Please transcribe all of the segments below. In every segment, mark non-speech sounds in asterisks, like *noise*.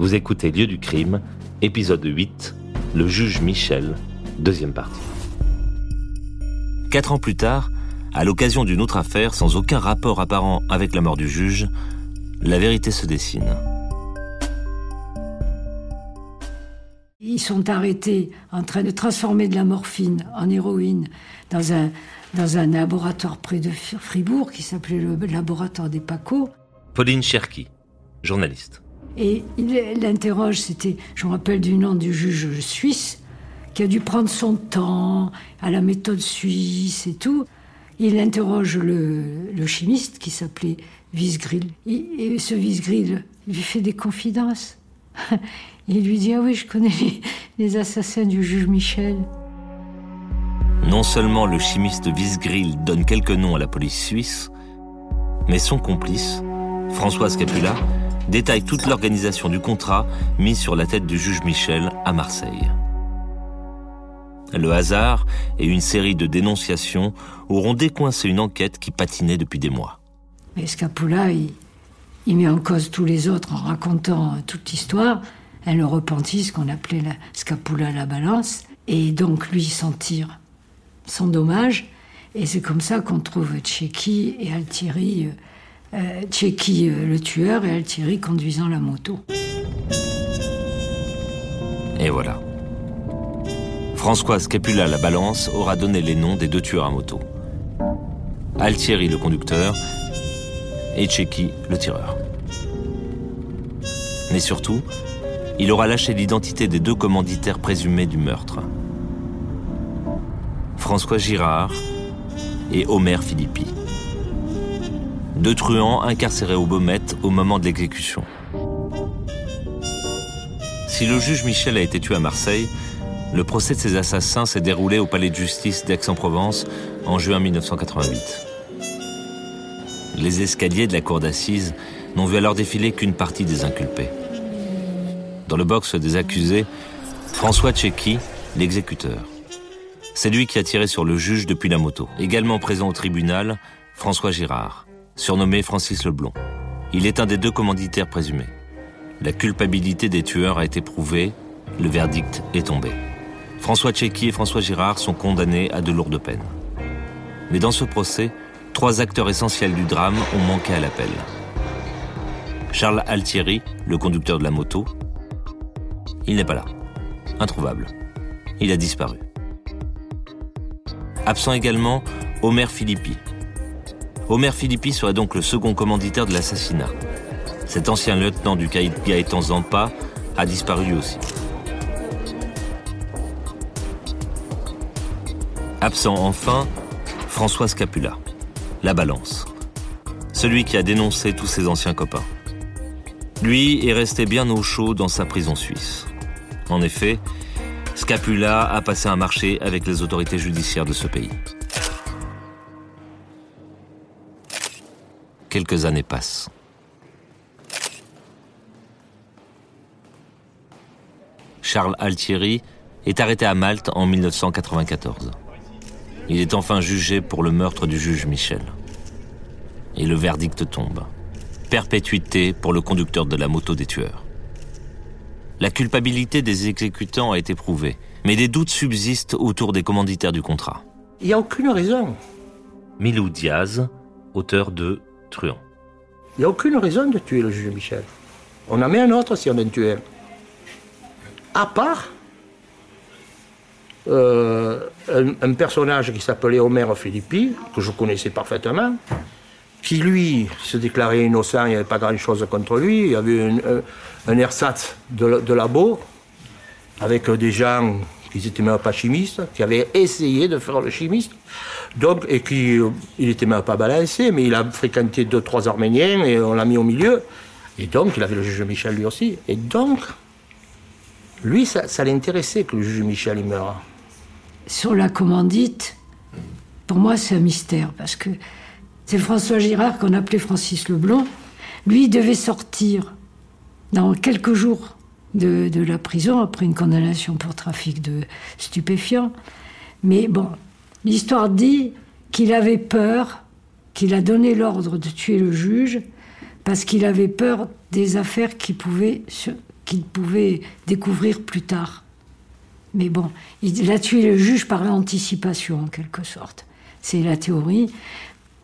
Vous écoutez Lieu du crime, épisode 8, Le juge Michel, deuxième partie. Quatre ans plus tard, à l'occasion d'une autre affaire sans aucun rapport apparent avec la mort du juge, la vérité se dessine. Ils sont arrêtés en train de transformer de la morphine en héroïne dans un, dans un laboratoire près de Fribourg qui s'appelait le laboratoire des Paco. Pauline Cherki, journaliste. Et il l'interroge, c'était, je me rappelle du nom du juge suisse, qui a dû prendre son temps à la méthode suisse et tout. Il interroge le, chimiste qui s'appelait Wiesgrill. Et, ce Wiesgrill lui fait des confidences. *laughs* il lui dit Ah oui, je connais les, assassins du juge Michel. Non seulement le chimiste Wiesgrill donne quelques noms à la police suisse, mais son complice, Françoise Capula, détaille toute l'organisation du contrat mis sur la tête du juge Michel à Marseille. Le hasard et une série de dénonciations auront décoincé une enquête qui patinait depuis des mois. Mais il, met en cause tous les autres en racontant toute l'histoire. Elle le repentit, ce qu'on appelait la Scapula la balance. Et donc, lui, s'en tire son dommage. Et c'est comme ça qu'on trouve Tchéki et Altieri euh, euh, le tueur et Altieri conduisant la moto. Et voilà. Françoise Capula la balance aura donné les noms des deux tueurs à moto. Altieri le conducteur et Tchéki le tireur. Mais surtout, il aura lâché l'identité des deux commanditaires présumés du meurtre. François Girard et Omer Philippi deux truands incarcérés au Baumette au moment de l'exécution. Si le juge Michel a été tué à Marseille, le procès de ces assassins s'est déroulé au palais de justice d'Aix-en-Provence en juin 1988. Les escaliers de la cour d'assises n'ont vu alors défiler qu'une partie des inculpés. Dans le box des accusés, François Tchéki, l'exécuteur. C'est lui qui a tiré sur le juge depuis la moto. Également présent au tribunal, François Girard surnommé Francis Leblond. Il est un des deux commanditaires présumés. La culpabilité des tueurs a été prouvée, le verdict est tombé. François Tchéki et François Girard sont condamnés à de lourdes peines. Mais dans ce procès, trois acteurs essentiels du drame ont manqué à l'appel. Charles Altieri, le conducteur de la moto, il n'est pas là. Introuvable. Il a disparu. Absent également Omer Philippi, Omer Philippi serait donc le second commanditaire de l'assassinat. Cet ancien lieutenant du caïd Gaëtan Zampa a disparu aussi. Absent enfin, François Scapula, la balance. Celui qui a dénoncé tous ses anciens copains. Lui est resté bien au chaud dans sa prison suisse. En effet, Scapula a passé un marché avec les autorités judiciaires de ce pays. Quelques années passent. Charles Altieri est arrêté à Malte en 1994. Il est enfin jugé pour le meurtre du juge Michel. Et le verdict tombe. Perpétuité pour le conducteur de la moto des tueurs. La culpabilité des exécutants a été prouvée, mais des doutes subsistent autour des commanditaires du contrat. Il n'y a aucune raison. Milou Diaz, auteur de Il n'y a aucune raison de tuer le juge Michel. On en met un autre si on en tue un. À part euh, un, personnage qui s'appelait Homer Philippi, que je connaissais parfaitement, qui lui se déclarait innocent, il n'y avait pas grand-chose contre lui, il y avait un, un, ersatz de, de labo avec des gens qui n'étaient même pas chimistes, qui avaient essayé de faire le chimiste. Donc, et qui, euh, il n'était même pas balancé, mais il a fréquenté deux, trois Arméniens et on l'a mis au milieu. Et donc, il avait le juge Michel lui aussi. Et donc, lui, ça, l'intéressait que le juge Michel il meure. Sur la commandite, pour moi, c'est un mystère, parce que c'est François Girard qu'on appelait Francis Leblond. Lui, devait sortir dans quelques jours de, la prison après une condamnation pour trafic de stupéfiants. Mais bon, L'histoire dit qu'il avait peur, qu'il a donné l'ordre de tuer le juge parce qu'il avait peur des affaires qu'il pouvait découvrir plus tard. Mais bon, il a tué le juge par anticipation, en quelque sorte. C'est la théorie.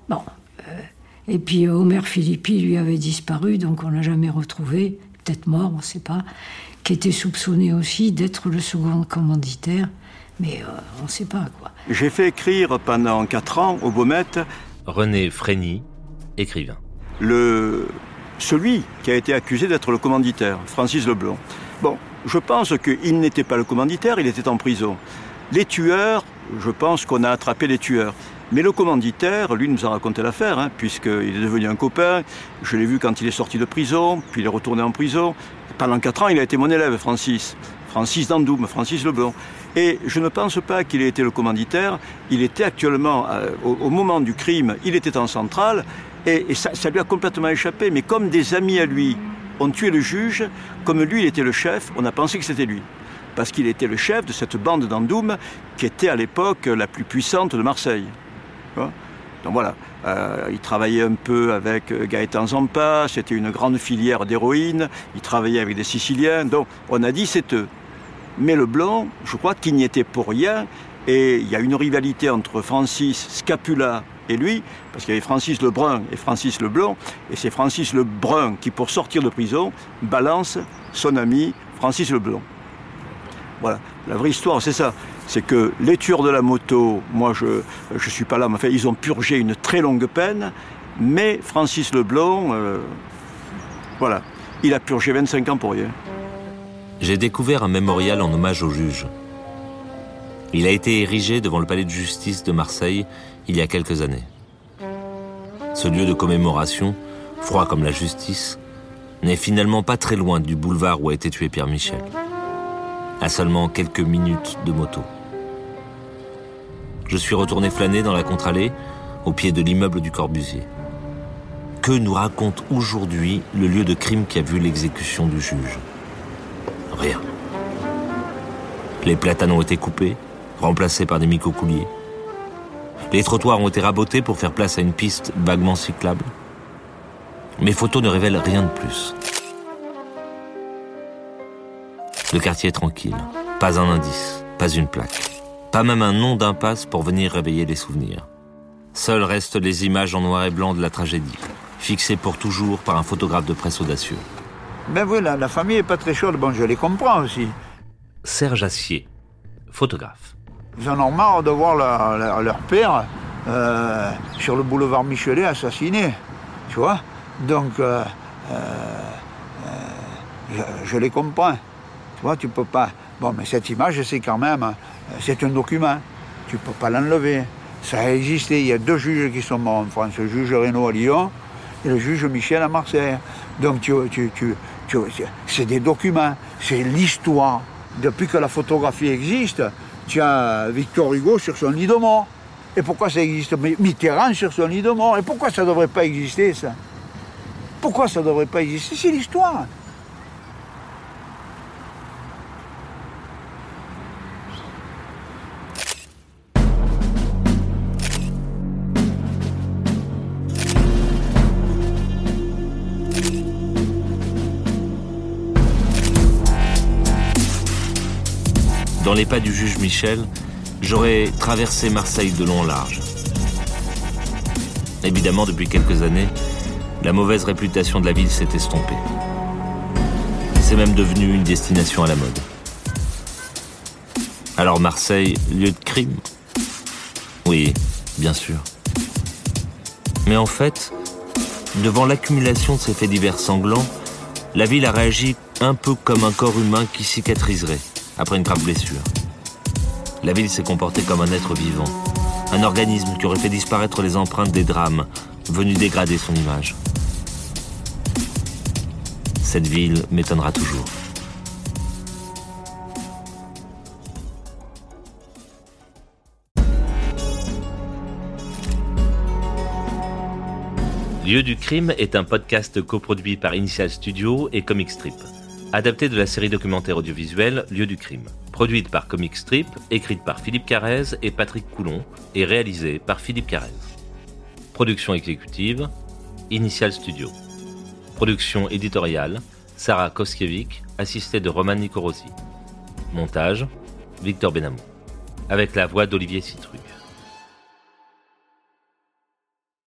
Bon. Euh, et puis Homer Philippi, lui, avait disparu, donc on l'a jamais retrouvé. Peut-être mort, on ne sait pas. Qui était soupçonné aussi d'être le second commanditaire. Mais euh, on ne sait pas, quoi. J'ai fait écrire pendant quatre ans au Baumette. René Frény, écrivain. Le, celui qui a été accusé d'être le commanditaire, Francis Leblond. Bon, je pense qu'il n'était pas le commanditaire, il était en prison. Les tueurs, je pense qu'on a attrapé les tueurs. Mais le commanditaire, lui, nous a raconté l'affaire, hein, puisqu'il est devenu un copain. Je l'ai vu quand il est sorti de prison, puis il est retourné en prison. Pendant quatre ans, il a été mon élève, Francis. Francis Dandoum, Francis Leblond. Et je ne pense pas qu'il ait été le commanditaire. Il était actuellement, euh, au, moment du crime, il était en centrale, et, ça, ça lui a complètement échappé. Mais comme des amis à lui ont tué le juge, comme lui, il était le chef, on a pensé que c'était lui. Parce qu'il était le chef de cette bande d'Andoum qui était à l'époque la plus puissante de Marseille. Donc voilà, euh, il travaillait un peu avec euh, Gaëtan Zampa, c'était une grande filière d'héroïne, il travaillait avec des Siciliens, donc on a dit c'est eux. Mais le blanc, je crois qu'il n'y était pour rien, et il y a une rivalité entre Francis Scapula et lui, parce qu'il y avait Francis Lebrun et Francis Leblanc, et c'est Francis Lebrun qui, pour sortir de prison, balance son ami Francis Leblanc. Voilà, la vraie histoire, c'est ça. C'est que les tueurs de la moto, moi je ne suis pas là, mais enfin, ils ont purgé une très longue peine, mais Francis Leblanc, euh, voilà, il a purgé 25 ans pour rien. J'ai découvert un mémorial en hommage au juge. Il a été érigé devant le palais de justice de Marseille il y a quelques années. Ce lieu de commémoration, froid comme la justice, n'est finalement pas très loin du boulevard où a été tué Pierre Michel, à seulement quelques minutes de moto. Je suis retourné flâner dans la contre-allée, au pied de l'immeuble du Corbusier. Que nous raconte aujourd'hui le lieu de crime qui a vu l'exécution du juge? Rien. Les platanes ont été coupés, remplacés par des micocouliers. Les trottoirs ont été rabotés pour faire place à une piste vaguement cyclable. Mes photos ne révèlent rien de plus. Le quartier est tranquille. Pas un indice, pas une plaque. Pas même un nom d'impasse pour venir réveiller les souvenirs. Seules restent les images en noir et blanc de la tragédie, fixées pour toujours par un photographe de presse audacieux. Ben voilà, la famille est pas très chaude, bon je les comprends aussi. Serge Assier, photographe. Ils en ont marre de voir leur, père euh, sur le boulevard Michelet assassiné. Tu vois Donc, euh, euh, je, les comprends. Tu vois, tu peux pas. Bon, mais cette image, c'est quand même. C'est un document. Tu peux pas l'enlever. Ça a existé. Il y a deux juges qui sont morts en France le juge Renaud à Lyon et le juge Michel à Marseille. Donc, tu, tu, tu, c'est des documents. C'est l'histoire. Depuis que la photographie existe, tu as Victor Hugo sur son lit de mort. Et pourquoi ça existe? Mitterrand sur son lit de mort. Et pourquoi ça ne devrait pas exister, ça? Pourquoi ça ne devrait pas exister? C'est l'histoire. Dans les pas du juge Michel, j'aurais traversé Marseille de long en large. Évidemment, depuis quelques années, la mauvaise réputation de la ville s'est estompée. C'est même devenu une destination à la mode. Alors Marseille, lieu de crime? Oui, bien sûr. Mais en fait, devant l'accumulation de ces faits divers sanglants, la ville a réagi un peu comme un corps humain qui cicatriserait après une grave blessure. La ville s'est comportée comme un être vivant, un organisme qui aurait fait disparaître les empreintes des drames venus dégrader son image. Cette ville m'étonnera toujours. Lieu du crime est un podcast coproduit par Initial Studio et Comic Strip adapté de la série documentaire audiovisuelle Lieu du crime, produite par Comic Strip, écrite par Philippe Carrez et Patrick Coulon et réalisée par Philippe Carrez. Production exécutive, Initial Studio. Production éditoriale, Sarah Koskiewicz, assistée de Roman Nicorossi. Montage, Victor Benamou. Avec la voix d'Olivier Citru.